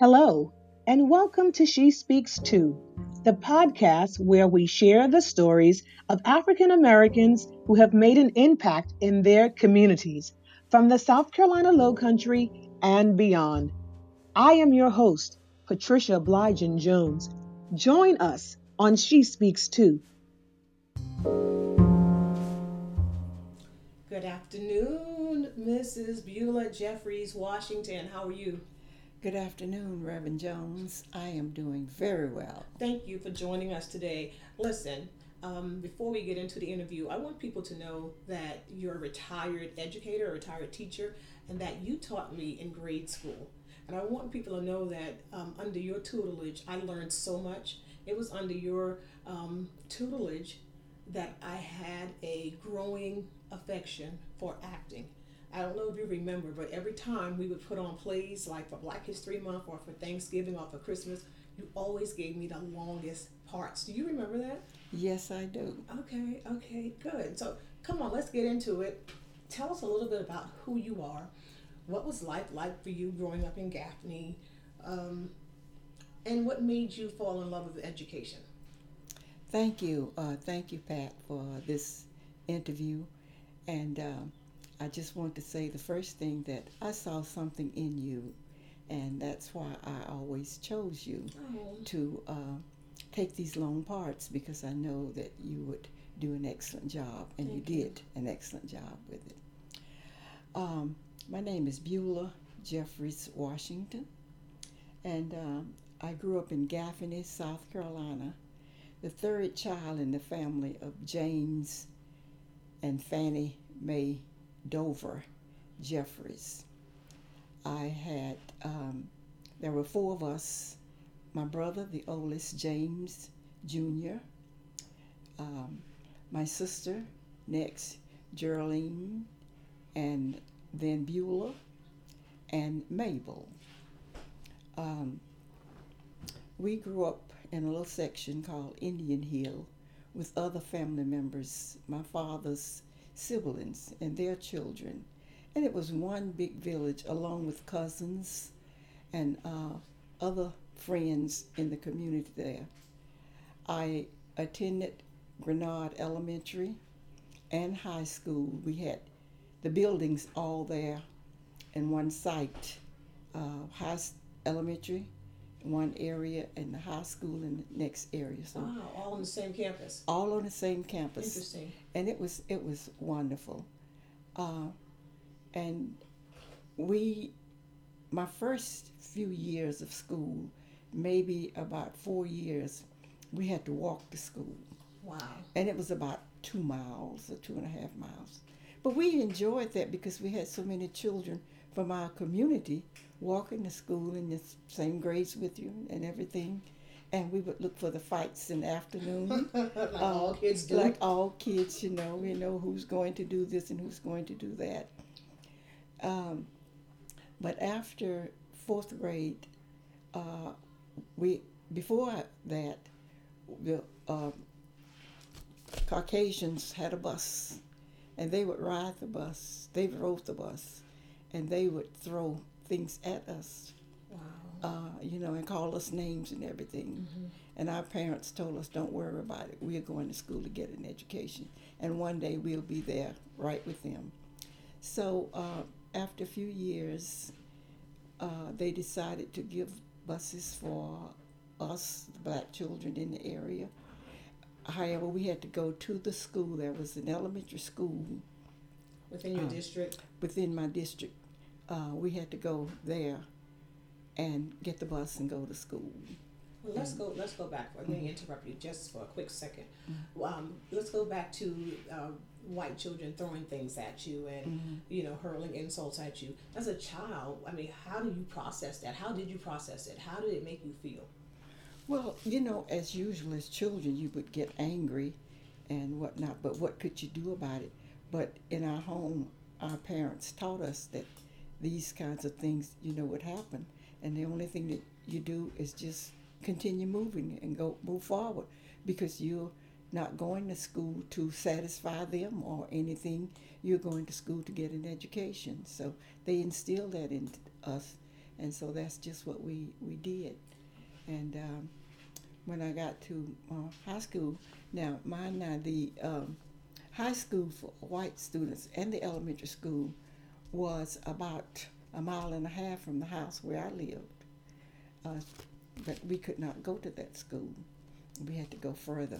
Hello, and welcome to She Speaks Too, the podcast where we share the stories of African Americans who have made an impact in their communities from the South Carolina Low Country and beyond. I am your host, Patricia Blygen Jones. Join us on She Speaks Too. Good afternoon, Mrs. Beulah Jeffries, Washington. How are you? Good afternoon, Reverend Jones. I am doing very well. Thank you for joining us today. Listen, um, before we get into the interview, I want people to know that you're a retired educator, a retired teacher, and that you taught me in grade school. And I want people to know that um, under your tutelage, I learned so much. It was under your um, tutelage that I had a growing affection for acting. I don't know if you remember, but every time we would put on plays like for Black History Month or for Thanksgiving or for Christmas, you always gave me the longest parts. Do you remember that? Yes, I do. Okay, okay, good. So come on, let's get into it. Tell us a little bit about who you are. What was life like for you growing up in Gaffney? Um, and what made you fall in love with education? Thank you. Uh, thank you, Pat, for this interview. And um, I just want to say the first thing that I saw something in you, and that's why I always chose you Oh. to uh, take these long parts because I know that you would do an excellent job, and Thank you you. did an excellent job with it. Um, my name is Beulah Jeffries Washington, and um, I grew up in Gaffney, South Carolina, the third child in the family of James and Fannie Mae Dover Jeffries. I had, um, there were four of us. My brother, the oldest, James Jr., um, my sister, next, Geraldine, and then Beulah, and Mabel. Um, we grew up in a little section called Indian Hill with other family members, my father's siblings and their children. And it was one big village along with cousins and uh, other friends in the community there. I attended Granard Elementary and high school. We had the buildings all there in one site uh, high elementary one area and the high school in the next area. So Wow, all on the same campus. all on the same campus Interesting. and it was it was wonderful. Uh, and we, my first few years of school, maybe about four years, we had to walk to school, Wow. and it was about two miles or two and a half miles. But we enjoyed that because we had so many children from our community walking to school in the same grades with you and everything. And we would look for the fights in the afternoon. like Uh, all kids do. Like all kids, you know, you know who's going to do this and who's going to do that. Um, but after fourth grade, uh, we before that, the um, Caucasians had a bus, and they would ride the bus. They rode the bus, and they would throw things at us wow. uh, you know, and call us names and everything. And our parents told us, don't worry about it. We're going to school to get an education. And one day we'll be there right with them. So uh, after a few years, uh, they decided to give buses for us, the black children in the area. However, we had to go to the school. There was an elementary school Within your uh, district. within my district. Uh, we had to go there and get the bus and go to school. Well, let's go. Let's go back. Let Mm-hmm. me interrupt you just for a quick 2nd Um, let's go back to uh, white children throwing things at you and Mm-hmm. you know hurling insults at you. As a child, I mean, how do you process that? How did you process it? How did it make you feel? Well, you know, as usual, as children, you would get angry and whatnot, but what could you do about it? But in our home, our parents taught us that these kinds of things, you know, would happen. And the only thing that you do is just continue moving and go move forward because you're not going to school to satisfy them or anything. You're going to school to get an education. So they instilled that in us and so that's just what we we did. And um, when I got to uh, high school, now mind now the um, high school for white students and the elementary school was about a mile and a half from the house where I lived. Uh, but we could not go to that school. We had to go further.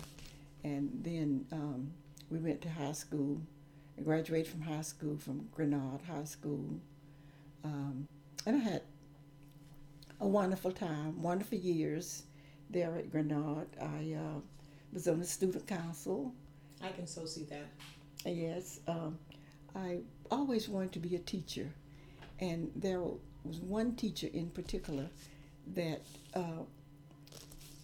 And then um, we went to high school. I graduated from high school from Granard High School. Um, and I had a wonderful time, wonderful years there at Granard. I uh, was on the student council. I can so see that. Yes, um, I always wanted to be a teacher, and there was one teacher in particular that uh,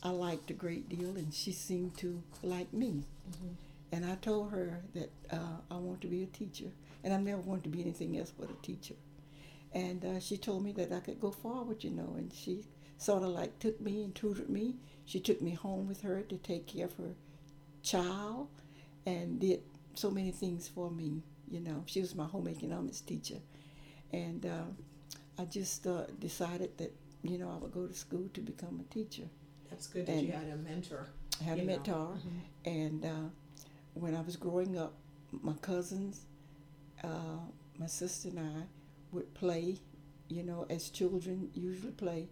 I liked a great deal, and she seemed to like me. Mm-hmm. And I told her that uh, I want to be a teacher, and I never wanted to be anything else but a teacher. And uh, she told me that I could go forward, you know, and she sort of like took me and tutored me. She took me home with her to take care of her child and did so many things for me. You know, she was my home economics teacher, and uh, I just uh, decided that you know I would go to school to become a teacher. That's good that And- you had a mentor. I had a know. mentor, Mhm. and uh, when I was growing up, my cousins, uh, my sister and I would play, you know, as children usually play,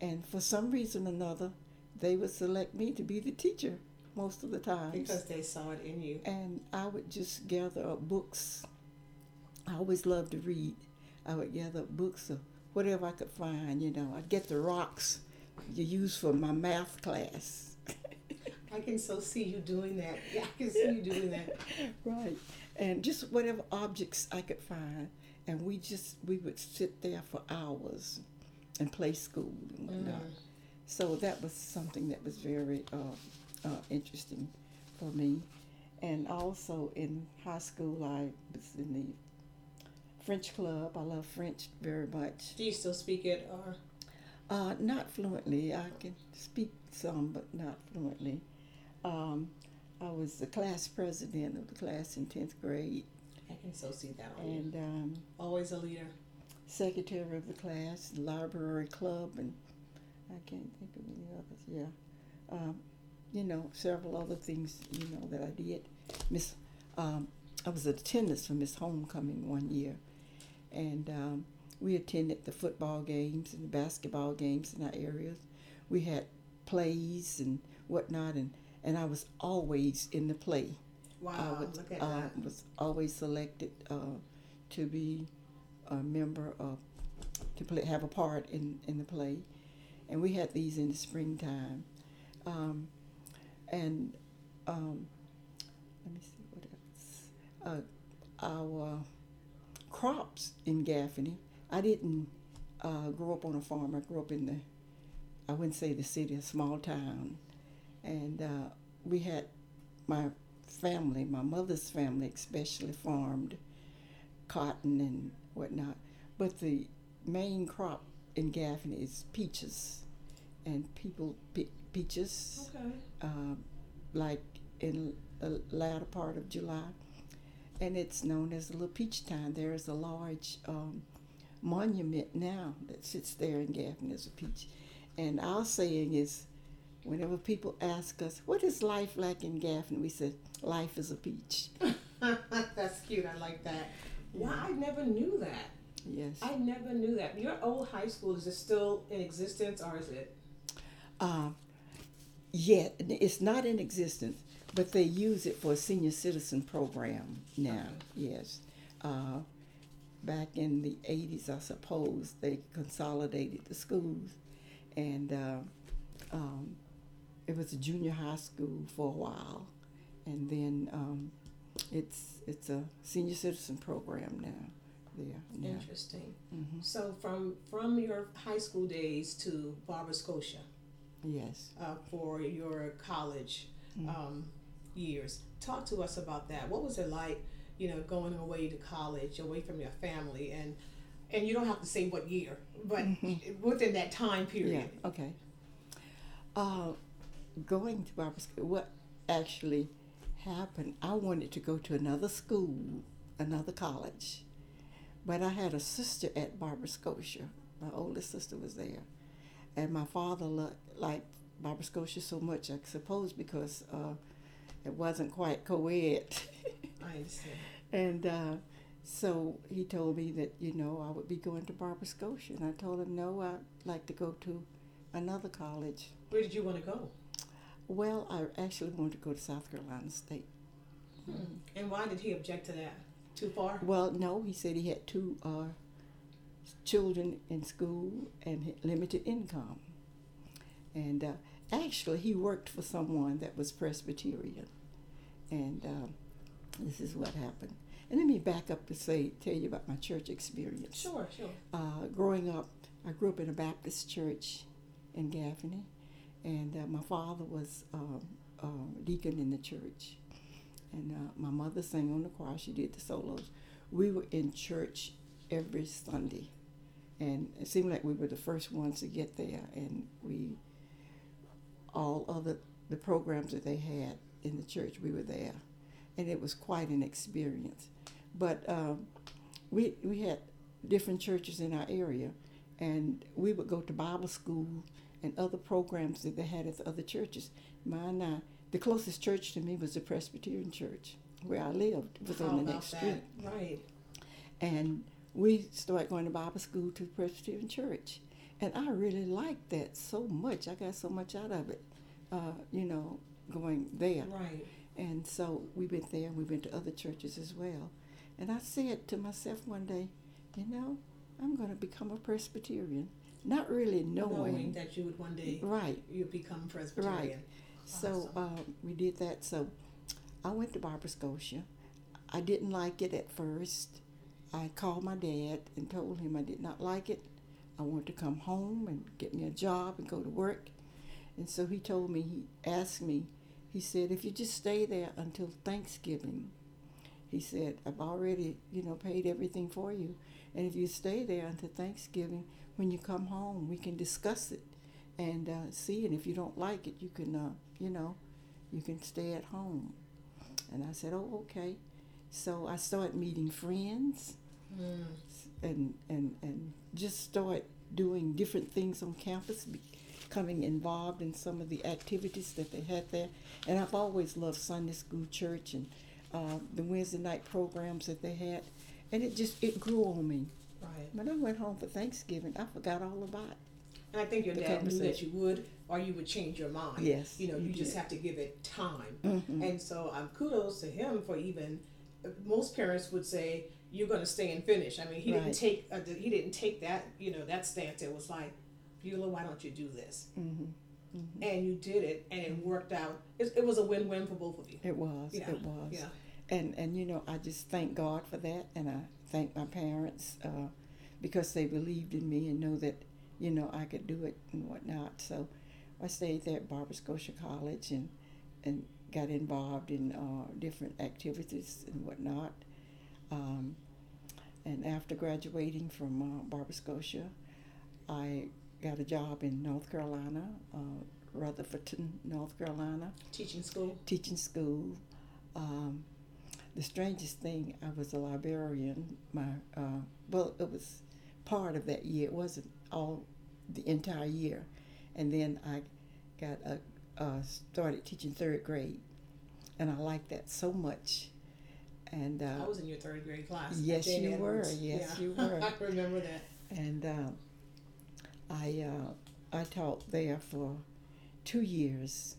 and for some reason or another, they would select me to be the teacher most of the time. Because they saw it in you. and I would just gather up books. I always loved to read. I would gather up books of whatever I could find. You know, I'd get the rocks you use for my math class. I can so see you doing that. Yeah, I can see you doing that. right, and just whatever objects I could find, and we just we would sit there for hours and play school and whatnot. Mm. So that was something that was very uh, uh, interesting for me. And also in high school, I was in the French club. I love French very much. Do you still speak it or? Uh, not fluently. I can speak some, but not fluently. Um, I was the class president of the class in 10th grade I can so see that and um, Always a leader. secretary of the class, library club, and I can't think of any others. Yeah, um, you know, several other things. You know that I did. Miss, um, I was an attendance for Miss Homecoming one year, and um, we attended the football games and the basketball games in our areas. We had plays and whatnot, and and I was always in the play. I Wow, look at uh, that. was always selected uh, to be a member of to play have a part in, in the play, and we had these in the springtime, um, and um, let me see what else. Uh, our crops in Gaffney. I didn't uh, grow up on a farm. I grew up in the I wouldn't say the city, a small town, and uh, we had my family, my mother's family especially, farmed cotton and whatnot. But the main crop in Gaffney is peaches, and people pick peaches Okay. uh, like in the latter part of July, and it's known as the Little Peach Time. There is a large um, monument now that sits there in Gaffney as a peach, and our saying is. Whenever people ask us, what is life like in Gaffney? We said, life is a peach. That's cute. I like that. Wow, I never knew that. Yes. I never knew that. Your old high school is it still in existence or is it? Uh, yet it's not in existence, but they use it for a senior citizen program now. Yes. Uh, back in the 80s, I suppose, they consolidated the schools. And uh, um, it was a junior high school for a while. And then um, it's, it's a senior citizen program now. There. now. Interesting. hmm So from from your high school days to Barber Scotia Yes. uh, for your college Mm-hmm. um, years, talk to us about that. What was it like, you know, going away to college, away from your family, and and you don't have to say what year, but within that time period. Mm-hmm. Yeah, okay. Uh, going to Barber School, what actually happened, I wanted to go to another school, another college, but I had a sister at Barber Scotia, My oldest sister was there, and my father lo- liked Barber Scotia so much, I suppose, because uh, it wasn't quite co-ed. I understand. and uh, so he told me that you know I would be going to Barber Scotia, and I told him no, I'd like to go to another college. Where did you want to go? Well, I actually wanted to go to South Carolina State. Hmm. And why did he object to that? Too far? Well, no, he said he had two uh, children in school and limited income. And uh, actually, he worked for someone that was Presbyterian. And um, this is what happened. And let me back up to say, tell you about my church experience. Sure, sure. Uh, growing up, I grew up in a Baptist church in Gaffney, and uh, my father was um, uh, deacon in the church, and uh, my mother sang on the choir. She did the solos. We were in church every Sunday, and it seemed like we were the first ones to get there, and we all other the programs that they had in the church, we were there, and it was quite an experience. But um, we we had different churches in our area, and we would go to Bible school and other programs that they had at the other churches. Mine, uh, the closest church to me was the Presbyterian Church where I lived. It was How on the next that? street, Right. and we started going to Bible school to the Presbyterian Church, and I really liked that so much. I got so much out of it, uh, you know, going there. Right. And so we went there and we went to other churches as well. And I said to myself one day, you know, I'm going to become a Presbyterian. Not really knowing. Knowing that you would one day Right. you become Presbyterian. So Awesome. um, we did that. So I went to Barber Scotia. I didn't like it at first. I called my dad and told him I did not like it. I wanted to come home and get me a job and go to work. And so he told me, he asked me, he said, if you just stay there until Thanksgiving, he said, I've already, you know, paid everything for you. And if you stay there until Thanksgiving, when you come home, we can discuss it and uh, see. And if you don't like it, you can, uh, you know, you can stay at home. And I said, oh, okay. So I started meeting friends Mm. and, and, and just start doing different things on campus, becoming involved in some of the activities that they had there. And I've always loved Sunday school church and uh, the Wednesday night programs that they had. And it just, it grew on me. Right. When I went home for Thanksgiving, I forgot all about it. And I think your dad knew that you would, or you would change your mind. Yes, You know, he you just have to give it time. Mhm. And so, um, kudos to him for even. Most parents would say, "You're going to stay and finish." I mean, he Right. didn't take. Uh, he didn't take that. You know, that stance. It was like, Beulah, why don't you do this? hmm And you did it, and it worked out. It, it was a win-win for both of you. It was. Yeah, It was. yeah. And and you know, I just thank God for that, and I thank my parents uh, because they believed in me and know that you know I could do it and whatnot. So I stayed there at Barber Scotia College and and got involved in uh, different activities and whatnot. Um, and after graduating from uh, Barber Scotia, I got a job in North Carolina, uh, Rutherfordton, North Carolina Teaching school. teaching school. Um, the strangest thing, I was a librarian. My uh, well, it was part of that year. It wasn't all the entire year, and then I got a uh, started teaching third grade, and I liked that so much. And I uh, was in your third grade class. yes, Jane you were. Yes, Yeah. you were. I remember that. and um, I uh, I taught there for two years,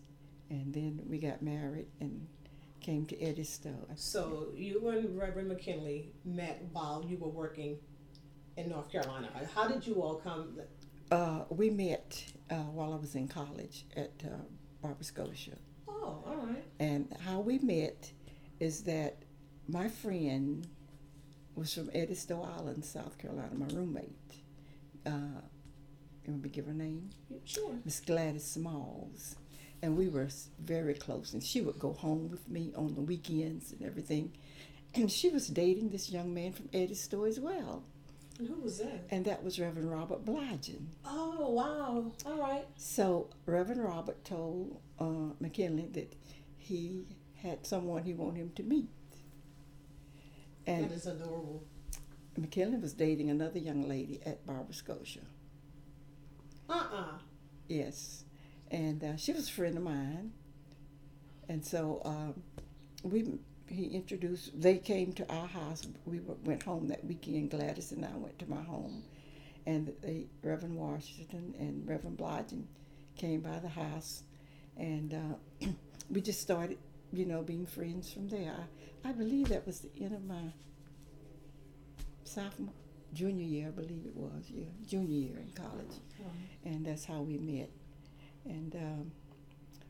and then we got married and came to Edisto. So you and Reverend McKinley met while you were working in North Carolina. How did you all come? Uh, we met uh, while I was in college at uh, Barber Scotia, Oh, all right. and how we met is that my friend was from Edisto Island, South Carolina. My roommate. Uh, you want me to give her name? Sure. Miss Gladys Smalls, and we were very close. And she would go home with me on the weekends and everything. And she was dating this young man from Edisto as well, And who was that? and that was Reverend Robert Bligent. Oh, wow. All right. So Reverend Robert told uh, McKinley that he had someone he wanted him to meet, and that is adorable. McKinley was dating another young lady at Barber Scotia. Uh-uh. Yes, and uh, she was a friend of mine, and so um, we he introduced. They came to our house. We went home that weekend. Gladys and I went to my home, and the Reverend Washington and Reverend Blodgett came by the house, and uh, we just started, you know, being friends from there. I, I believe that was the end of my sophomore, junior year, I believe it was, yeah, junior year in college, and that's how we met, and um,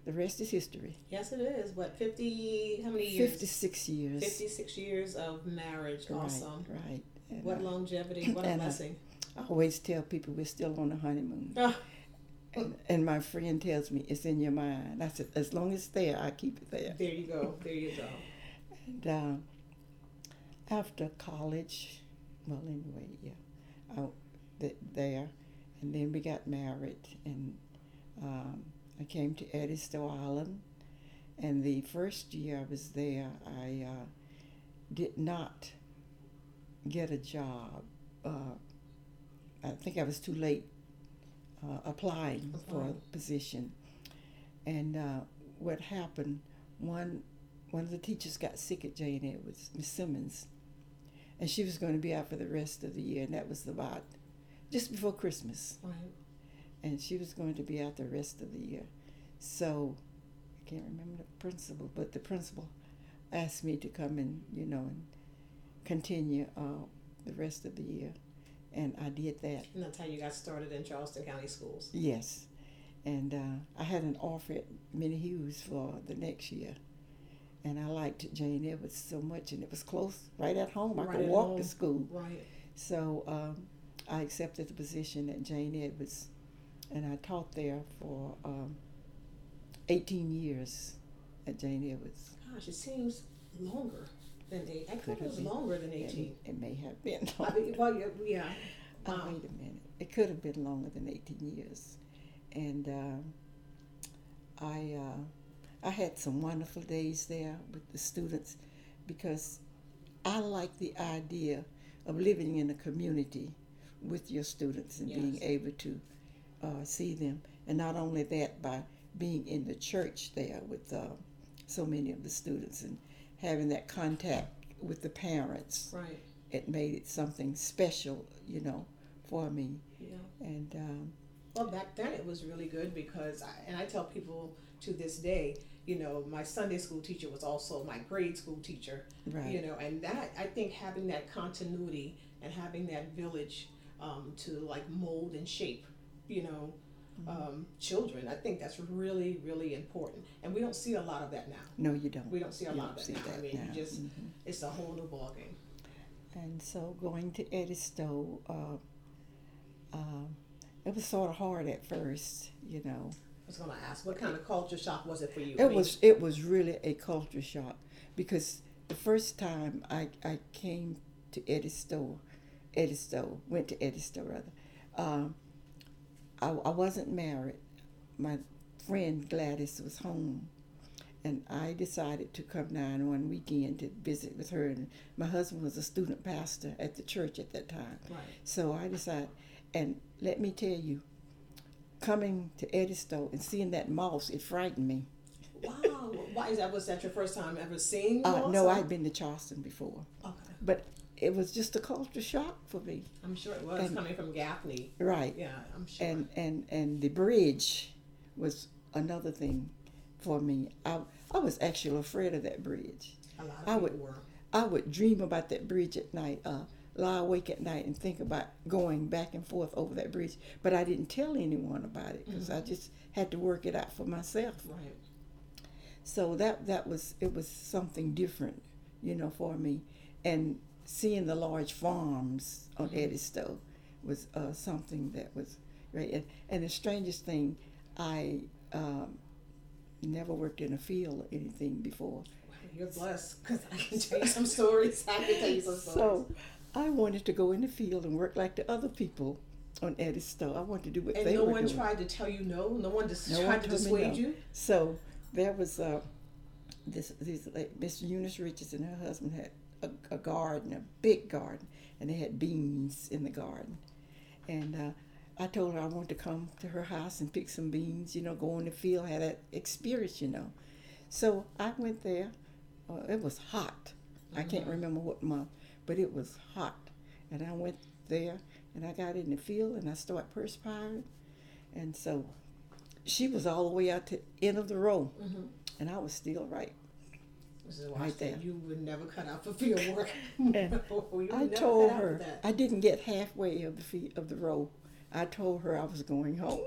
the rest is history. Yes, it is. What, 50, how many years? Fifty-six years. 56 years of marriage. Right, Awesome. right. And What I- longevity. What a and I- blessing. I always tell people we're still on the honeymoon. And, and my friend tells me it's in your mind. I said, as long as it's there, I keep it there. there you go. There you go. And uh, after college, well, anyway, yeah, out th- there, and then we got married, and um, I came to Edisto Island, and the first year I was there, I uh, did not get a job. Uh, I think I was too late uh, applying for a position, and uh, what happened? One one of the teachers got sick at Jane Edwards, Miss Simmons, and she was going to be out for the rest of the year, and that was about just before Christmas, Right. and she was going to be out the rest of the year. So I can't remember the principal, but the principal asked me to come and you know and continue uh, the rest of the year, and I did that. And that's how you got started in Charleston County Schools. Yes, and uh, I had an offer at Minnie Hughes for the next year, and I liked Jane Edwards so much, and it was close, right at home. Right I could walk home. to school, Right. so um, I accepted the position at Jane Edwards, and I taught there for um, 18 years at Jane Edwards. Gosh, it seems longer than eight. I thought Could it was have been. longer than It, 18. it may have been. I mean, well, yeah. yeah. Oh, wait a minute. It could have been longer than 18 years. And um I, uh, I had some wonderful days there with the students because I like the idea of living in a community with your students and being able to uh, see them. And not only that, by being in the church there with uh, so many of the students and having that contact with the parents Right. it made it something special, you know, for me. Yeah. And um, Well, back then it was really good because, I, and I tell people to this day, you know, my Sunday school teacher was also my grade school teacher, right, you know, and that, I think having that continuity and having that village um, to like mold and shape, you know, um, children, I think that's really, really important. And we don't see a lot of that now. no, you don't. We don't see a You lot of that now. I mean, now. you just, Mhm. it's a whole new ballgame. And so going to Edisto, uh, uh, it was sort of hard at first, you know. I was going to ask, what kind of culture shock was it for you? It was it was really a culture shock because the first time I, I came to Edisto, Edisto went to Edisto rather, um, I, I wasn't married. My friend Gladys was home, and I decided to come down one weekend to visit with her. And my husband was a student pastor at the church at that time, right. so I decided. And let me tell you, coming to Edisto and seeing that moss, it frightened me. Wow. Why is that? Was that your first time ever seeing? Uh, no, I'd been to Charleston before, Okay. but it was just a culture shock for me. I'm sure it was And- coming from Gaffney. Right. Yeah, I'm sure. And and and the bridge was another thing for me. I I was actually afraid of that bridge. a lot of I people would- were. I would dream about that bridge at night. Uh, lie awake at night and think about going back and forth over that bridge. But I didn't tell anyone about it because I just had to work it out for myself. Right. so that that was it was something different you know for me and seeing the large farms on Edisto was uh, something that was great and, and the strangest thing i um, never worked in a field or anything before Wow, You're blessed because I can tell you some stories. I can tell you some stories. so i wanted to go in the field and work like the other people on Edisto. i wanted to do what they and they no were one tried to tell you no. No one just No one tried to told dissuade no. you. So there was uh, this this like Miss Eunice Richards and her husband had a, a garden, a big garden, and they had beans in the garden. And uh, I told her I wanted to come to her house and pick some beans, you know, go in the field, have that experience, you know. So I went there. Uh, it was hot. I can't remember what month, but it was hot. And I went there and I got in the field and I started perspiring. And so she was all the way out to end of the row, Mhm. and I was still right. Mrs. Right Washington, there. you would never cut out for field work. No, I told cut out for her that. I didn't get halfway of the feet of the row. I told her I was going home.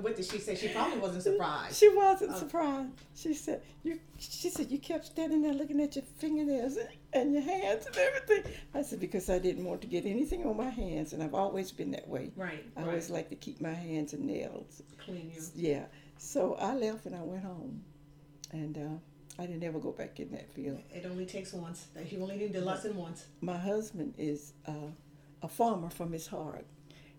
What did she say? She probably wasn't surprised. She wasn't surprised. She said, "You." She said, "You kept standing there looking at your fingernails and your hands and everything." I said, "Because I didn't want to get anything on my hands, and I've always been that way. Right, I right. always like to keep my hands and nails. Clean you. Yeah. So I left and I went home, and uh, I didn't ever go back in that field. It only takes once. That You only need the lesson once. My husband is uh, a farmer from his heart.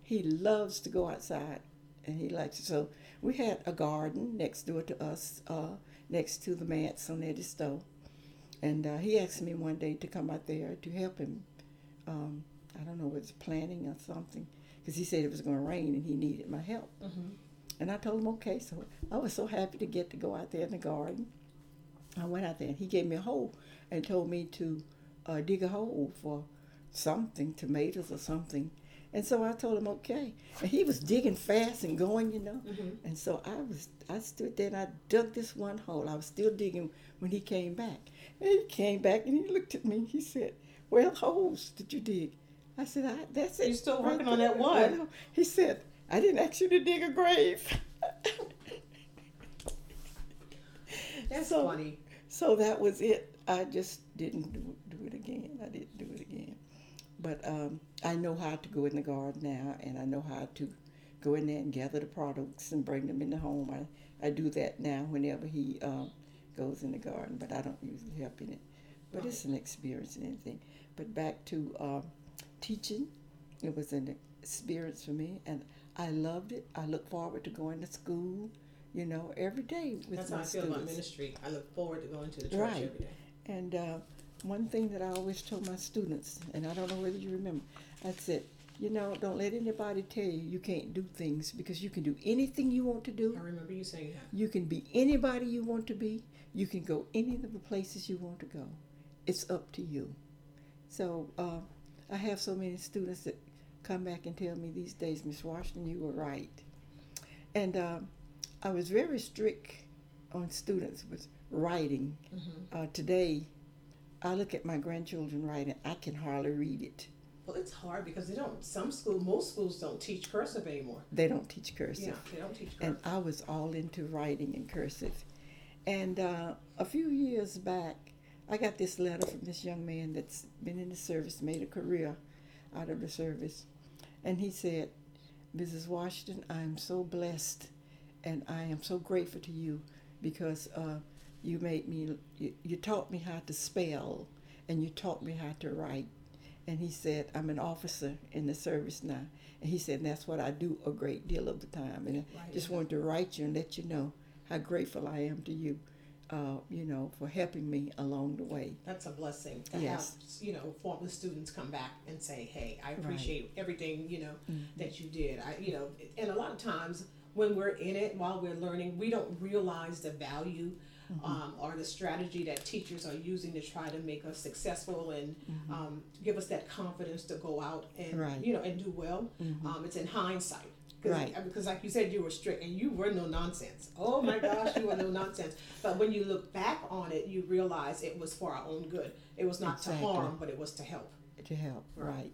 He loves to go outside, and he likes it. So we had a garden next door to us, uh, next to the manse on Edisto. And uh, he asked me one day to come out there to help him. Um, I don't know, was planting or something, because he said it was going to rain and he needed my help. Mm-hmm. And I told him okay. So I was so happy to get to go out there in the garden. I went out there and he gave me a hole and told me to uh, dig a hole for something, tomatoes or something. And so I told him okay. And he was digging fast and going, you know. Mm-hmm. And so I was, I stood there and I dug this one hole. I was still digging when he came back. And he came back and he looked at me. He said, "Well, holes did you dig?" I said, I, "That's it." You're still right working on that one. He said, "I didn't ask you to dig a grave." That's So- funny. So that was it. I just didn't do, do it again. I didn't do it again. But um, I know how to go in the garden now, and I know how to go in there and gather the products and bring them in the home. I, I do that now whenever he um, goes in the garden, but I don't usually help in it. But it's an experience and anything. But back to um, teaching, it was an experience for me, and I loved it. I look forward to going to school, you know, every day with That's my how I feel students. about ministry. I look forward to going to the church Right. every day. And uh, one thing that I always told my students, and I don't know whether you remember, I said, you know, don't let anybody tell you you can't do things because you can do anything you want to do. I remember you saying that. You can be anybody you want to be. You can go any of the places you want to go. It's up to you. So uh, I have so many students that come back and tell me these days, Miss Washington, you were right. And um, I was very strict on students with writing. Mm-hmm. Uh, today, I look at my grandchildren writing, I can hardly read it. Well, it's hard because they don't. Some school, most schools don't teach cursive anymore. They don't teach cursive. Yeah, they don't teach cursive. and I was all into writing in cursive. And uh, a few years back, I got this letter from this young man that's been in the service, made a career out of the service. And he said, Mrs. Washington, I am so blessed and I am so grateful to you because uh, you made me, you, you taught me how to spell and you taught me how to write. And he said, I'm an officer in the service now. And he said, that's what I do a great deal of the time. And I just wanted to write you and let you know how grateful I am to you, uh, you know, for helping me along the way. That's a blessing to Yes. have, you know, former students come back and say, "Hey, I Right. appreciate everything, you know, Mm-hmm. that you did." I, you know, and a lot of times when we're in it while we're learning, we don't realize the value Mm-hmm. um, or the strategy that teachers are using to try to make us successful and um, give us that confidence to go out and Mm-hmm. Right. Mm-hmm. you know and do well. Um, it's in hindsight. Right. Because, like you said, you were strict and you were no nonsense. Oh my gosh, you were no nonsense. But when you look back on it, you realize it was for our own good. It was not Exactly. to harm, but it was to help. to help, Right. right?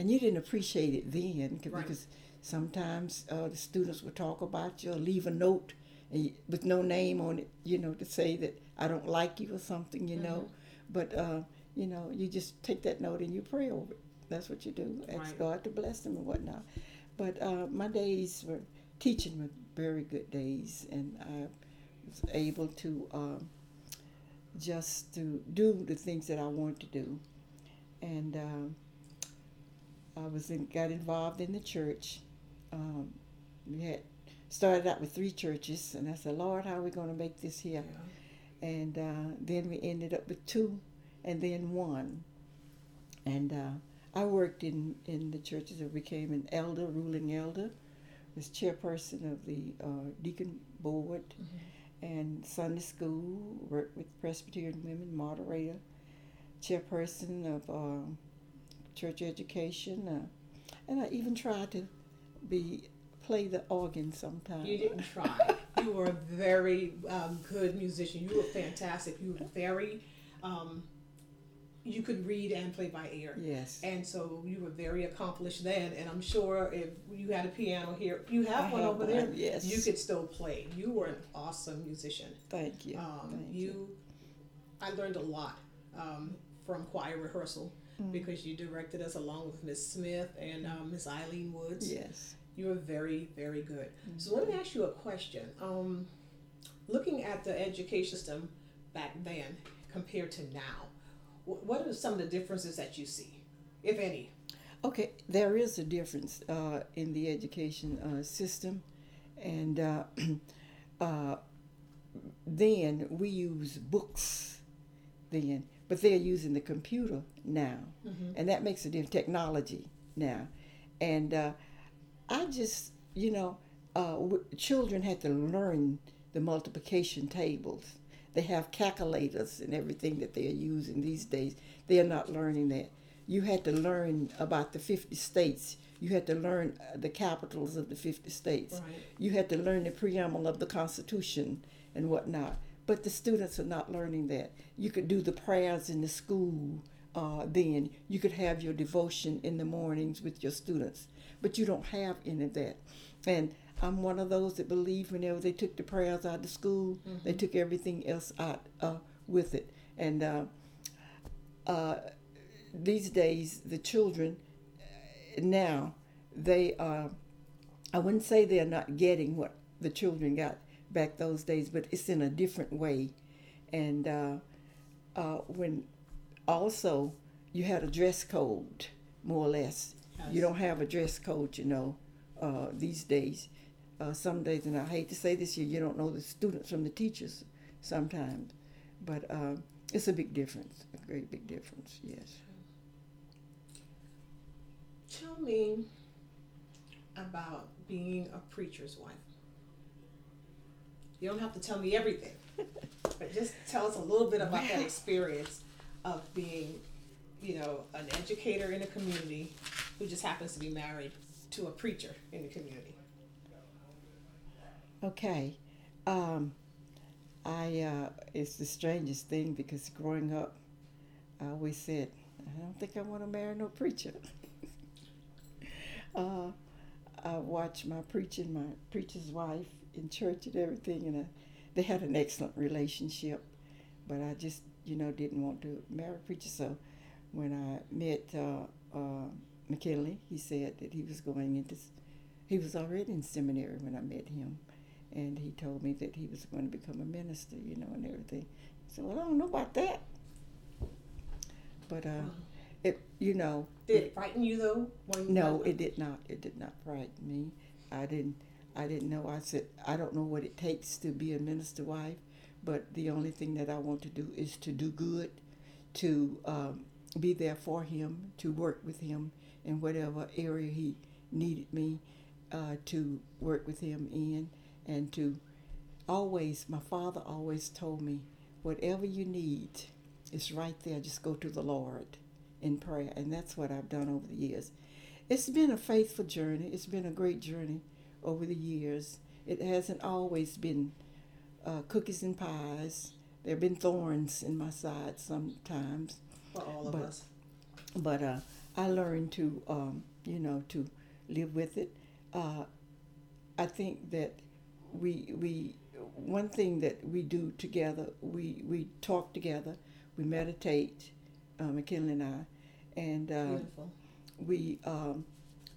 And you didn't appreciate it then Right. because sometimes uh, the students would talk about you or leave a note with no name on it, you know, to say that I don't like you or something, you know. Mm-hmm. But uh, you know, you just take that note and you pray over it. That's what you do. Ask Right. God to bless them and whatnot. But uh, my days were teaching were very good days, and I was able to um, just to do the things that I wanted to do, and. Um, I was in, got involved in the church. Um, we had started out with three churches, and I said, "Lord, how are we going to make this here?" And uh, then we ended up with two, and then one. And uh, I worked in, in the churches. I became an elder, ruling elder, was chairperson of the uh, deacon board, and Sunday school. Worked with Presbyterian women, moderator, chairperson of uh, church education, uh, and I even tried to be play the organ sometimes. You didn't try. you were a very um, good musician. You were fantastic. You were very. Um, you could read and play by ear. Yes. And so you were very accomplished then. And I'm sure if you had a piano here, you have I one have over one, there. yes. You could still play. You were an awesome musician. Thank you. Um, Thank you, I learned a lot um, from choir rehearsal Mm. because you directed us along with Miss Smith and um, Miss Eileen Woods. Yes. You were very, very good. Mm-hmm. So let me ask you a question. Um, looking at the education system back then compared to now, what are some of the differences that you see, if any? Okay, there is a difference uh, in the education uh, system, and uh, uh, then we use books then, but they're using the computer now, and that makes a difference. technology now, and uh, I just you know uh, w- children had to learn the multiplication tables. They have calculators and everything that they're using these days. They are not learning that. You had to learn about the 50 states. You had to learn uh, the capitals of the 50 states. Right. You had to learn the preamble of the Constitution and whatnot. But the students are not learning that. You could do the prayers in the school uh, then. You could have your devotion in the mornings with your students. But you don't have any of that. And I'm one of those that believe whenever they took the prayers out of school, they took everything else out uh, with it. And uh, uh, these days, the children uh, now, they are, I wouldn't say they're not getting what the children got back those days, but it's in a different way. And uh, uh, when also you had a dress code, more or less. You don't have a dress code, you know, uh, these days. Uh, some days, and I hate to say this here, you don't know the students from the teachers sometimes. But uh, it's a big difference, a great big difference, yes. Tell me about being a preacher's wife. You don't have to tell me everything, but just tell us a little bit about that experience of being, you know, an educator in a community who just happens to be married to a preacher in the community. Okay. Um, I uh, it's the strangest thing because growing up, I always said, I don't think I want to marry no preacher. uh, I watched my preaching, my preacher's wife in church and everything, and uh, they had an excellent relationship. But I just, you know, didn't want to marry a preacher. So when I met uh, uh, McKinley, he said that he was going into, he was already in seminary when I met him and he told me that he was going to become a minister, you know, and everything. So well, I don't know about that, but uh, it, you know, Did it frighten you though? You no, it did not. It did not frighten me. I didn't. I didn't know. I said I don't know what it takes to be a minister wife, but the only thing that I want to do is to do good, to um, be there for him, to work with him in whatever area he needed me uh, to work with him in, and to always. My father always told me, whatever you need, is right there. Just go to the Lord in prayer, and that's what I've done over the years. It's been a faithful journey. It's been a great journey over the years. It hasn't always been uh, cookies and pies. There have been thorns in my side sometimes, for all of but- us. but uh, I learned to, um, you know, to live with it. Uh, I think that we we one thing that we do together, we we talk together, we meditate, uh, McKinley and I, and uh, we um,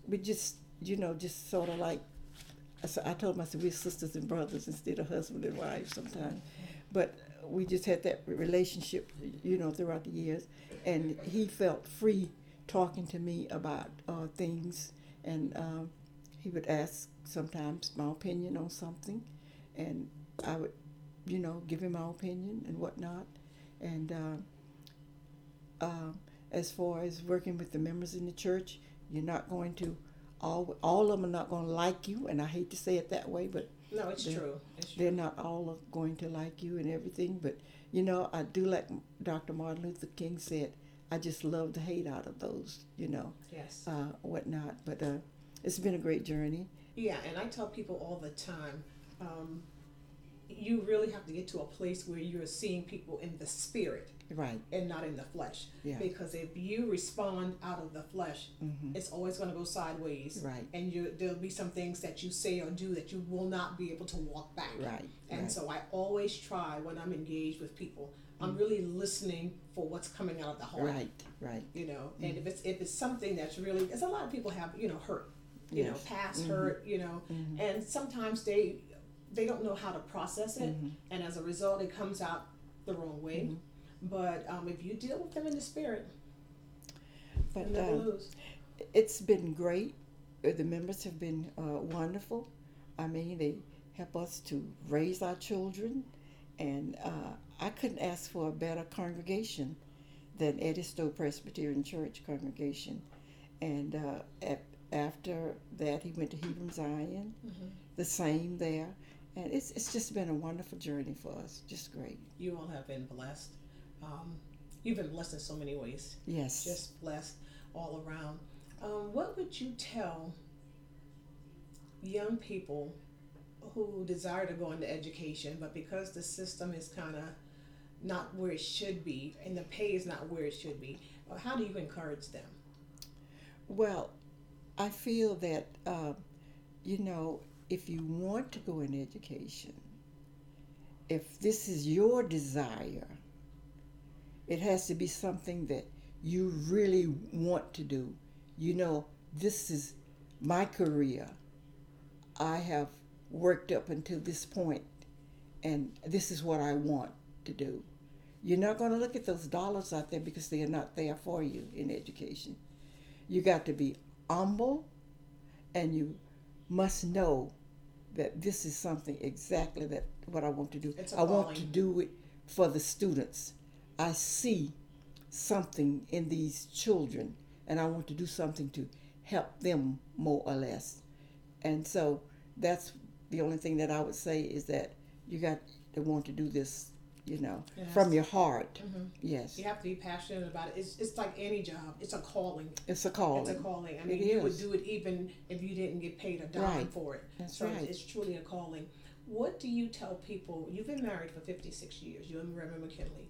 we just you know just sort of like i told myself we're sisters and brothers instead of husband and wife sometimes, but we just had that relationship you know throughout the years, and he felt free talking to me about uh, things, and um, he would ask sometimes my opinion on something, and I would you know give him my opinion and whatnot, and. Uh, um, as far as working with the members in the church, you're not going to all all of them are not going to like you, and I hate to say it that way, but No, it's They're- true. It's true. they're not all going to like you and everything. But you know, I do like Dr. Martin Luther King said. I just love the hate out of those, you know, Yes. uh, whatnot. But uh, it's been a great journey. Yeah, and I tell people all the time, um, you really have to get to a place where you're seeing people in the spirit Right. and not in the flesh. Yeah. Because if you respond out of the flesh, hmm it's always going to go sideways. Right. And you, there'll be some things that you say or do that you will not be able to walk back. Right. And right. so I always try when I'm engaged with people, I'm Mm. really listening for what's coming out of the heart. Right. Right. You know, and if it's if it's something that's really, because a lot of people have you know hurt, you know, Yes. past Mhm. hurt, you know, Mhm. and sometimes they they don't know how to process it, Mhm. and as a result, it comes out the wrong way. But um, if you deal with them in the spirit, But uh, it's been great. Uh, The members have been uh, wonderful. I mean, they help us to raise our children, and uh, I couldn't ask for a better congregation than Edisto Presbyterian Church congregation. And uh, at, after that, he went to Hebron Zion, Mhm. the same there, and it's it's just been a wonderful journey for us. Just great. You all have been blessed. Um, you've been blessed in so many ways. Yes. just blessed all around. Um, what would you tell young people who desire to go into education, but because the system is kind of not where it should be and the pay is not where it should be, uh, how do you encourage them? Well, I feel that, uh, you know, if you want to go in education, if this is your desire, it has to be something that you really want to do. You know, this is my career. I have worked up until this point, and this is what I want to do. You're not going to look at those dollars out there because they are not there for you in education. You got to be humble and you must know that this is something exactly that what I want to do. I want to do it for the students. I see something in these children and I want to do something to help them more or less. And so that's the only thing that I would say is that you got to want to do this, you know, from your heart. Mhm. Yes. You have to be passionate about it. It's, it's like any job. It's a calling. It's a calling. It's a calling. I mean, It you would do it even if you didn't get paid a dime Right. for it. That's so right. it's truly a calling. What do you tell people? You've been married for 56 years, you and Reverend McKinley.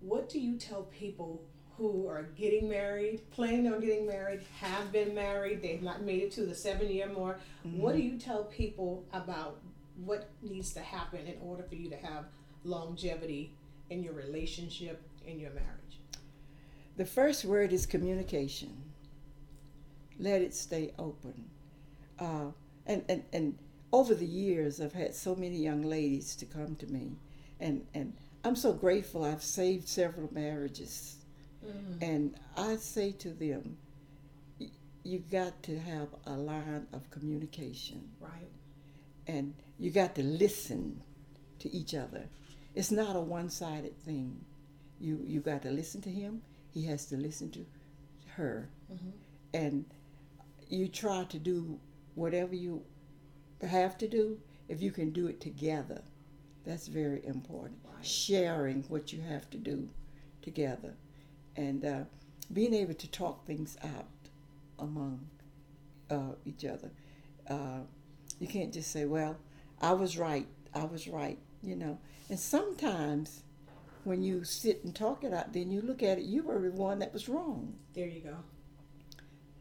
What do you tell people who are getting married, planning on getting married, have been married, they've not made it to the seven year mark? What do you tell people about what needs to happen in order for you to have longevity in your relationship, in your marriage? The first word is communication. Let it stay open. Uh, and, and, and over the years, I've had so many young ladies to come to me, and, and I'm so grateful. I've saved several marriages. Mm-hmm. And I say to them, "Y- you got to have a line of communication Right. and you got to listen to each other. It's not a one-sided thing. You you got to listen to him. He has to listen to her, Mhm. and you try to do whatever you have to do. If you can do it together, that's very important. Right. Sharing what you have to do together, and uh, being able to talk things out among uh, each other. Uh, you can't just say, "Well, I was right. I was right." You know. And sometimes, when you sit and talk it out, then you look at it. You were the one that was wrong. There you go.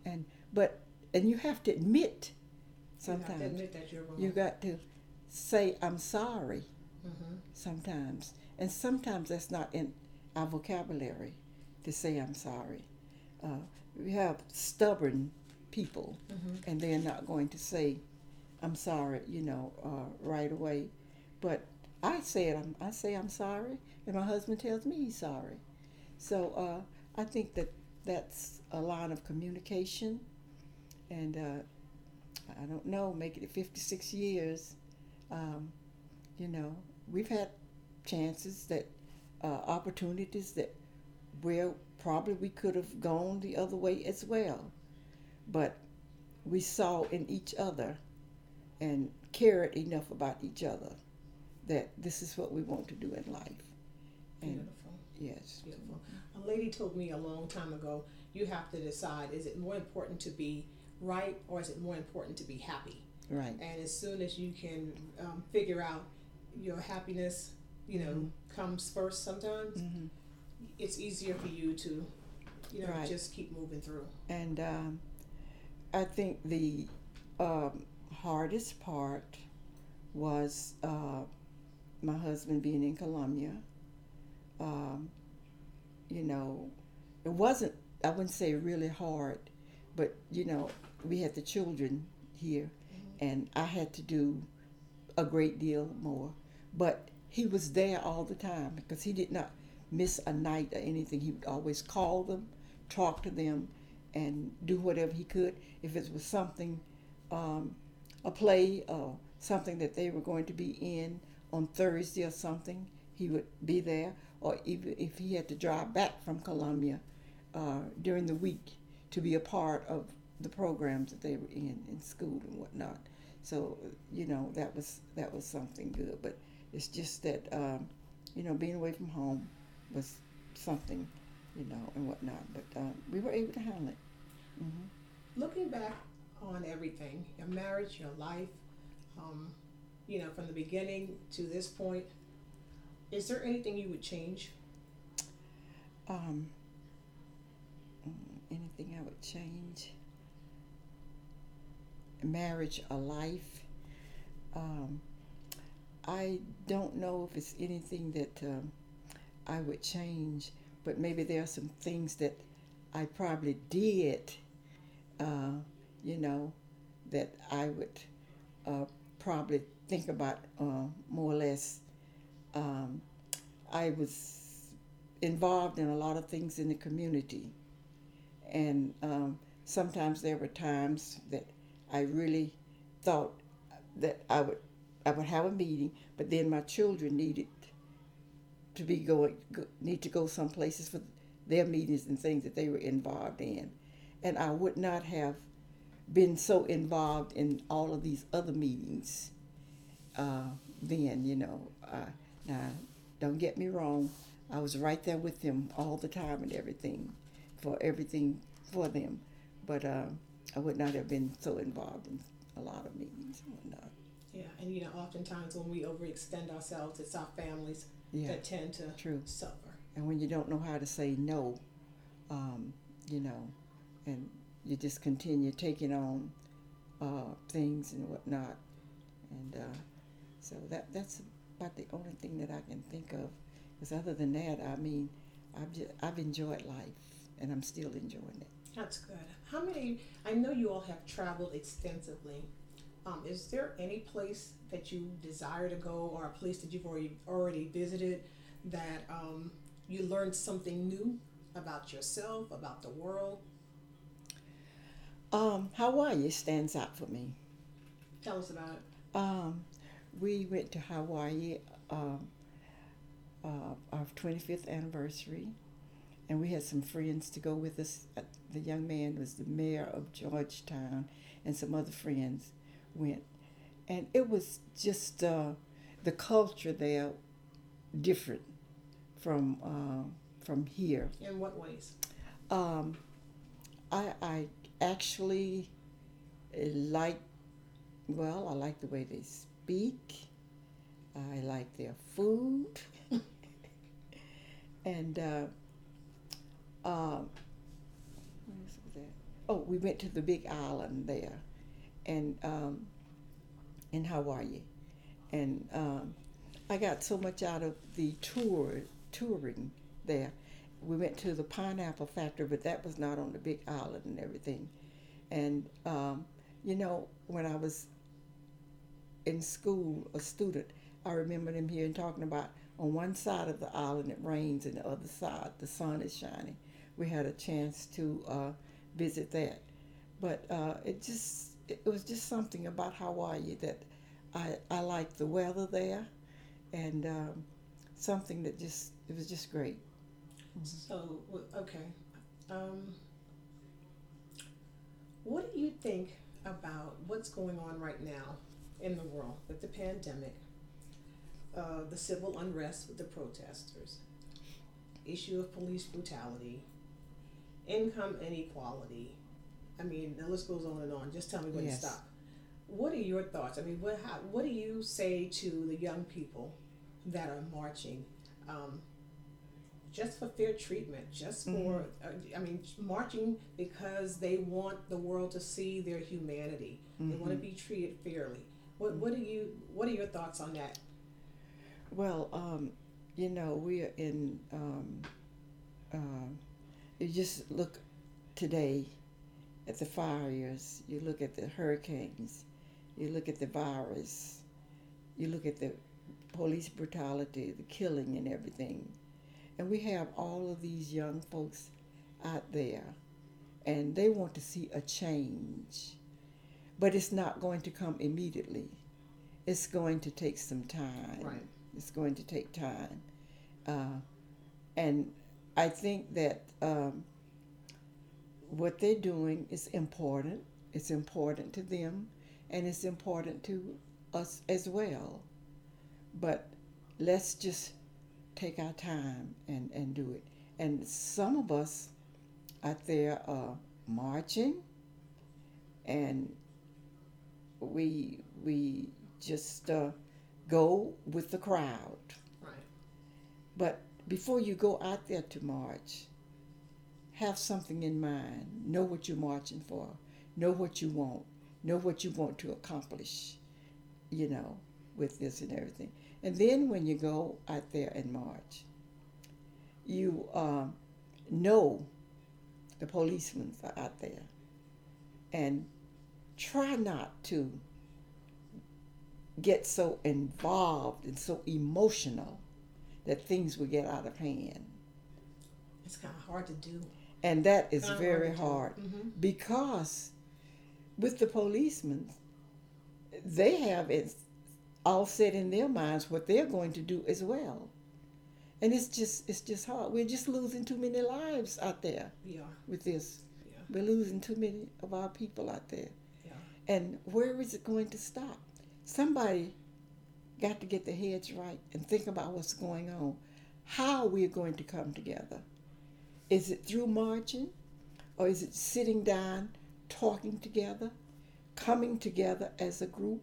And but and you have to admit. You have to Sometimes admit that you're wrong. you got to say, "I'm sorry." mm-hmm. Sometimes, and sometimes that's not in our vocabulary to say, "I'm sorry." Uh, we have stubborn people Mm-hmm. and they're not going to say, "I'm sorry," you know, uh, right away. But I say it. I'm, I say I'm sorry, and my husband tells me he's sorry. So uh, I think that that's a line of communication, and uh, I don't know, making it 56 years. Um, you know, we've had chances that uh, opportunities that where probably we could have gone the other way as well. But we saw in each other and cared enough about each other that this is what we want to do in life. And Beautiful. yes. Beautiful. A lady told me a long time ago, you have to decide is it more important to be right or is it more important to be happy? Right. And as soon as you can um, figure out your happiness, you know, Mm-hmm. comes first sometimes, hmm it's easier for you to, you know, Right. just keep moving through. And um, I think the um, hardest part was uh, my husband being in Columbia. Um, you know, it wasn't, I wouldn't say really hard, but, you know, we had the children here, and I had to do a great deal more. But he was there all the time because he did not miss a night or anything. He would always call them, talk to them, and do whatever he could. If it was something, um, a play or something that they were going to be in on Thursday or something, he would be there. Or even if he had to drive back from Columbia uh, during the week to be a part of the programs that they were in in school and whatnot. So you know that was that was something good. But it's just that um, you know being away from home was something, you know, and whatnot. But um, we were able to handle it. hmm Looking back on everything, your marriage, your life, um, you know, from the beginning to this point, is there anything you would change? Um, mm, anything I would change? Marriage, a life. Um, I don't know if it's anything that um, I would change, but maybe there are some things that I probably did, uh, you know, that I would uh, probably think about uh, more or less. Um, I was involved in a lot of things in the community, and um, sometimes there were times that I really thought that I would I would have a meeting, but then my children needed to be going go, need to go some places for their meetings and things that they were involved in, and I would not have been so involved in all of these other meetings. Uh, then you know, uh, now don't get me wrong, I was right there with them all the time and everything, for everything for them, but uh, I would not have been so involved in a lot of meetings and whatnot. Yeah, and you know, oftentimes when we overextend ourselves, it's our families Yeah, that tend to true. suffer. And when you don't know how to say no, um, you know, and you just continue taking on uh, things and whatnot, and uh, so that that's about the only thing that I can think of. Because other than that, I mean, I've just, I've enjoyed life, and I'm still enjoying it. That's good. How many? I know you all have traveled extensively. Um, is there any place that you desire to go, or a place that you've already already visited that um, you learned something new about yourself, about the world? Um, Hawaii stands out for me. Tell us about it. Um, we went to Hawaii, um, uh, our 25th anniversary, and we had some friends to go with us. Uh, The young man was the mayor of Georgetown, and some other friends went, and it was just uh, the culture there different from uh, from here. In what ways? Um, I, I actually like, well, I like the way they speak. I like their food. and, uh, where that? Oh, we went to the big island there and um, in Hawaii. And um, I got so much out of the tour, touring there we went to the pineapple factory, but that was not on the big island and everything. And um, you know, when I was in school, a student, I remember them here and talking about on one side of the island it rains, and the other side the sun is shining. We had a chance to uh, visit that, but uh, it just it was just something about Hawaii that I I liked the weather there, and um, something that just it was just great. So, okay. Um, what do you think about what's going on right now in the world with the pandemic, uh, the civil unrest with the protesters, issue of police brutality, income inequality? I mean, the list goes on and on. Just tell me when Yes. to stop. What are your thoughts? I mean, what how, what do you say to the young people that are marching? Um, just for fair treatment, just for, uh, I mean, marching because they want the world to see their humanity. They want to be treated fairly. What, what do you, what are your thoughts on that? Well, um, you know, we are in. Um, uh, you just look today at the fires. You look at the hurricanes. You look at the virus. You look at the police brutality, the killing, and everything. And we have all of these young folks out there, and they want to see a change. But it's not going to come immediately. It's going to take some time. Right. It's going to take time. Uh, and I think that um, what they're doing is important. It's important to them, and it's important to us as well. But let's just take our time and, and do it. And some of us out there are marching, and we we just uh, go with the crowd. Right. But before you go out there to march, have something in mind. Know what you're marching for. Know what you want. Know what you want to accomplish, you know, with this and everything. And then when you go out there and march, you um, know the policemen are out there. And try not to get so involved and so emotional that things will get out of hand. It's kind of hard to do. And that is Kinda very hard hard Mhm. because with the policemen, they have it all set in their minds what they're going to do as well. And it's just it's just hard. We're just losing too many lives out there We are. with this. Yeah. We're losing too many of our people out there. And where is it going to stop? Somebody got to get their heads right and think about what's going on. How we're going to come together. Is it through marching? Or is it sitting down, talking together, coming together as a group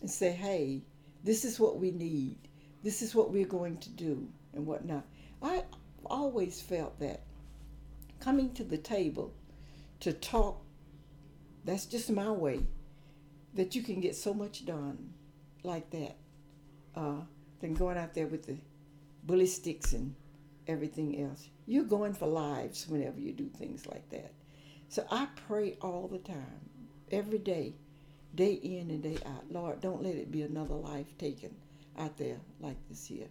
and say, hey, this is what we need. This is what we're going to do and whatnot. I always felt that coming to the table to talk, that's just my way, that you can get so much done like that uh, than going out there with the bully sticks and everything else. You're going for lives whenever you do things like that. So I pray all the time, every day, day in and day out. Lord, don't let it be another life taken out there like this here,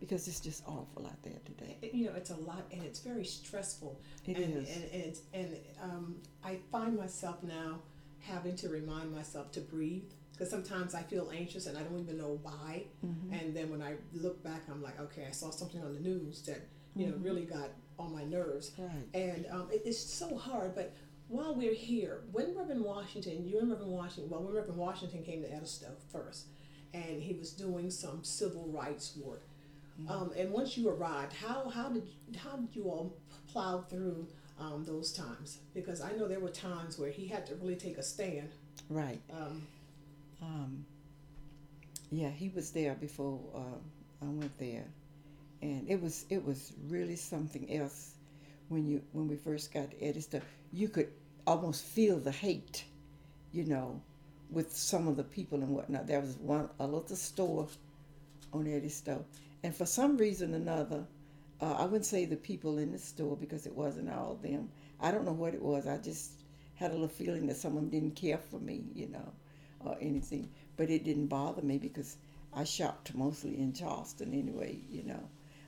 because it's just awful out there today. You know, it's a lot, and it's very stressful. It and, is. and, and it's and um, I find myself now having to remind myself to breathe because sometimes I feel anxious and I don't even know why. Mm-hmm. And then when I look back, I'm like, okay, I saw something on the news that you know really got on my nerves. Mm-hmm. Right. And um, it, it's so hard. But while we're here, when Reverend Washington, you and Reverend Washington, well, when Reverend Washington came to Edisto first, and he was doing some civil rights work. Um, and once you arrived, how how did how did you all plow through um, those times? Because I know there were times where he had to really take a stand. Right. Um, Um, yeah, he was there before uh, I went there, and it was it was really something else when you when we first got to Edisto. You could almost feel the hate, you know, with some of the people and whatnot. There was one a little store on Edisto, and for some reason or another, uh, I wouldn't say the people in the store because it wasn't all them. I don't know what it was. I just had a little feeling that someone didn't care for me, you know, or anything. But it didn't bother me because I shopped mostly in Charleston anyway, you know.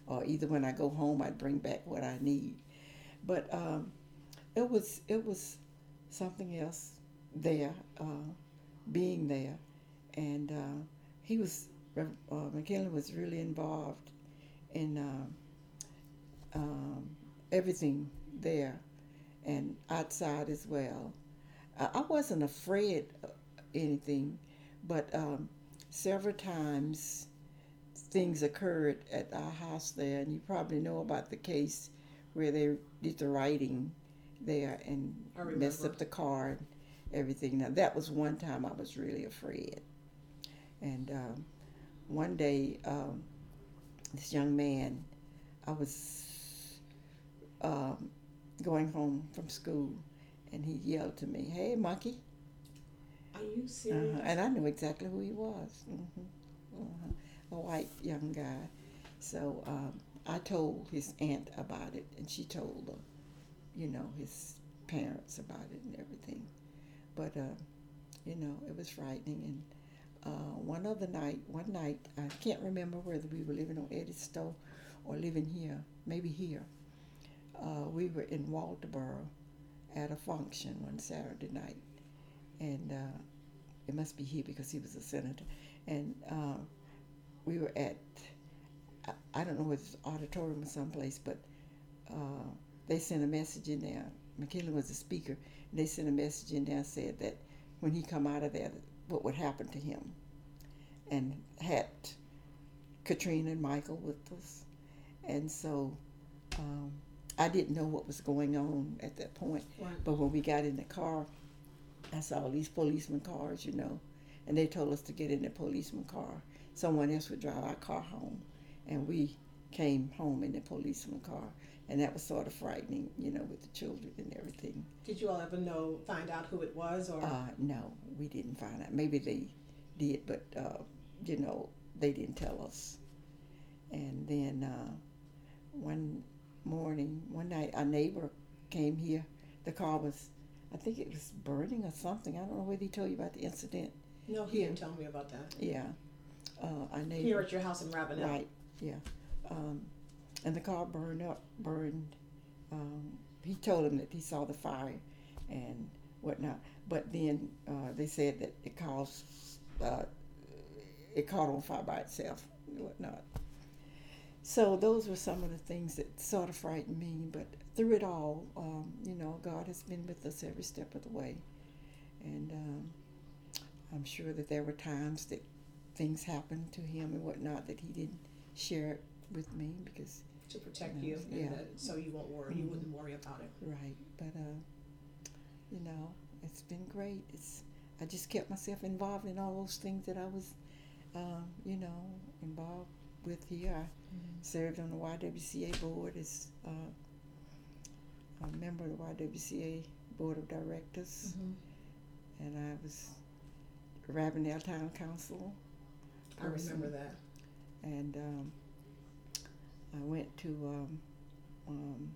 Or either when I go home, I'd bring back what I need. But um, it was it was something else there, uh, being there, and uh, he was uh, McKinley was really involved in uh, um, everything there and outside as well. I, wasn't afraid of anything, but um, several times things occurred at our house there, and you probably know about the case where they did the writing there and messed up the car and everything. Now that was one time I was really afraid, and um, one day um, this young man, I was um, going home from school, and he yelled to me, "Hey, monkey!" Are you serious? Uh, and I knew exactly who he was. Mm-hmm. Uh-huh. A white young guy. So um, I told his aunt about it, and she told, uh, you know, his parents about it and everything. But uh, you know, it was frightening. And uh, one other night, one night, I can't remember whether we were living on Edisto or living here, maybe here. Uh, we were in Walterboro at a function one Saturday night, and uh, it must be here because he was a senator. And uh, we were at, I, I don't know whether it's auditorium or someplace, but uh, they sent a message in there. McKinley was the speaker, and they sent a message in there said that when he come out of there, what would happen to him, and had Katrina and Michael with us, and so um, I didn't know what was going on at that point. But when we got in the car, I saw these policeman cars, you know, and they told us to get in the policeman car. Someone else would drive our car home, and we came home in the policeman car, and that was sort of frightening, you know, with the children and everything. Did you all ever know, find out who it was, or Uh, no, we didn't find out. Maybe they did, but uh, you know, they didn't tell us. And then uh, one morning, one night, a neighbor came here. The car was, I think it was burning or something. I don't know whether he told you about the incident. no? He here. didn't tell me about that. Yeah, uh, our neighbor. Here at your house in Ravenel. Right, yeah. Um, and the car burned up, burned. Um, he told him that he saw the fire and whatnot. But then uh, they said that it caused, uh, it caught on fire by itself and whatnot. So those were some of the things that sort of frightened me. But through it all, um, you know, God has been with us every step of the way. And um, I'm sure that there were times that things happened to him and whatnot that he didn't share it with me because To protect you, and Yeah. that, so you won't worry. You Mhm. wouldn't worry about it. right but uh you know it's been great it's i just kept myself involved in all those things that i was um, you know involved with here i served on the ywca board as uh, a member of the ywca board of directors Mm-hmm. and i was ravenel town council I remember that. and um, I went to um, um,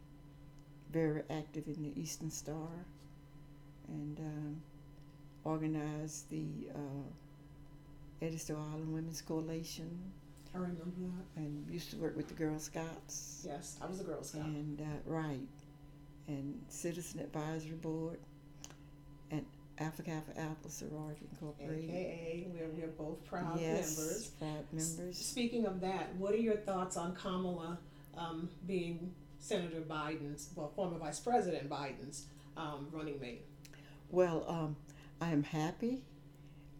very active in the Eastern Star and um, organized the uh, Edisto Island Women's Coalition I remember that. and used to work with the Girl Scouts Yes, I was a Girl Scout. and uh, right and Citizen Advisory Board and Alpha Kappa Alpha Sorority Incorporated. AKA, we're, we're both proud yes, members. proud members. Speaking of that, what are your thoughts on Kamala um, being Senator Biden's, well, former Vice President Biden's um, running mate? Well, um, I am happy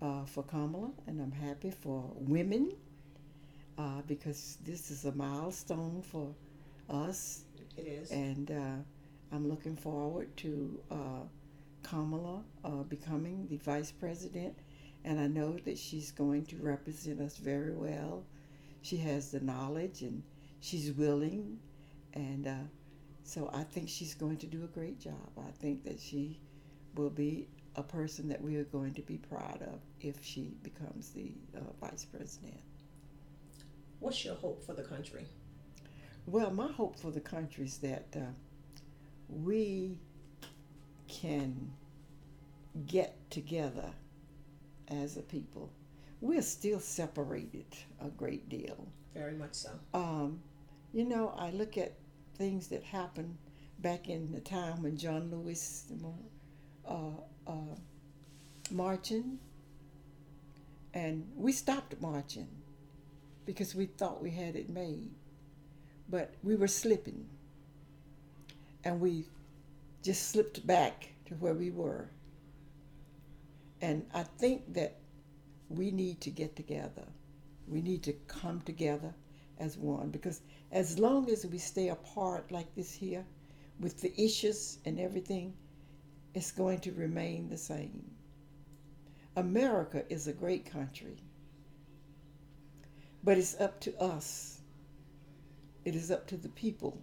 uh, for Kamala and I'm happy for women uh, because this is a milestone for us, It is. and uh, I'm looking forward to uh, Kamala uh, becoming the vice president. And I know that she's going to represent us very well. She has the knowledge and she's willing, and uh, so I think she's going to do a great job. I think that she will be a person that we are going to be proud of if she becomes the uh, vice president. What's your hope for the country? Well, my hope for the country is that uh, we can get together as a people. We're still separated a great deal. Very much so. Um, you know, I look at things that happened back in the time when John Lewis uh, uh, marching, and we stopped marching because we thought we had it made, but we were slipping. and we just slipped back to where we were. And I think that we need to get together. We need to come together as one because as long as we stay apart like this here with the issues and everything, it's going to remain the same. America is a great country, but it's up to us. It is up to the people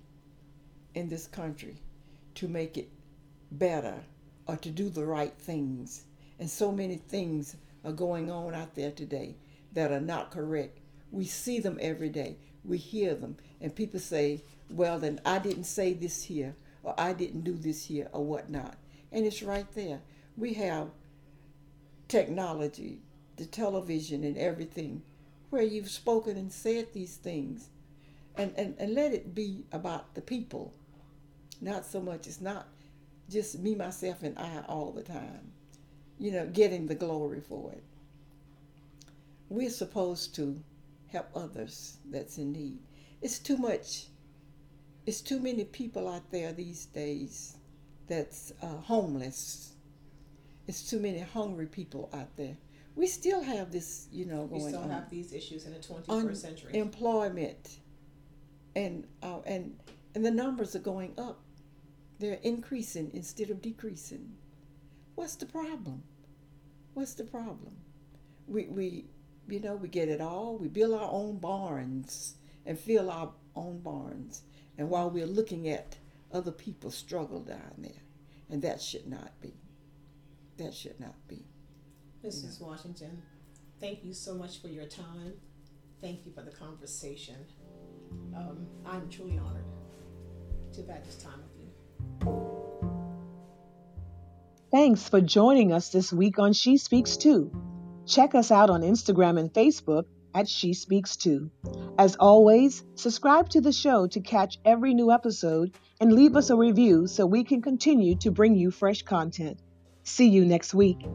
in this country to make it better or to do the right things. And so many things are going on out there today that are not correct. We see them every day, we hear them, and people say, Well, then I didn't say this here, or I didn't do this here, or whatnot. And it's right there. We have technology, the television, and everything where you've spoken and said these things. And, and, and let it be about the people. Not so much, it's not just me, myself, and I all the time. You know, getting the glory for it. We're supposed to help others that's in need. It's too much, it's too many people out there these days that's uh, homeless. It's too many hungry people out there. We still have this, you know, going We still on. have these issues in the 21st century. Employment, and uh, and and the numbers are going up. They're increasing instead of decreasing. What's the problem? What's the problem? We we you know we get it all. We build our own barns and fill our own barns, and while we're looking at other people struggle down there, and that should not be. That should not be. Mrs. Washington, thank you so much for your time. Thank you for the conversation. Um, I'm truly honored to have had this time with you. Thanks for joining us this week on She Speaks Too. Check us out on Instagram and Facebook at She Speaks Too. As always, subscribe to the show to catch every new episode and leave us a review so we can continue to bring you fresh content. See you next week.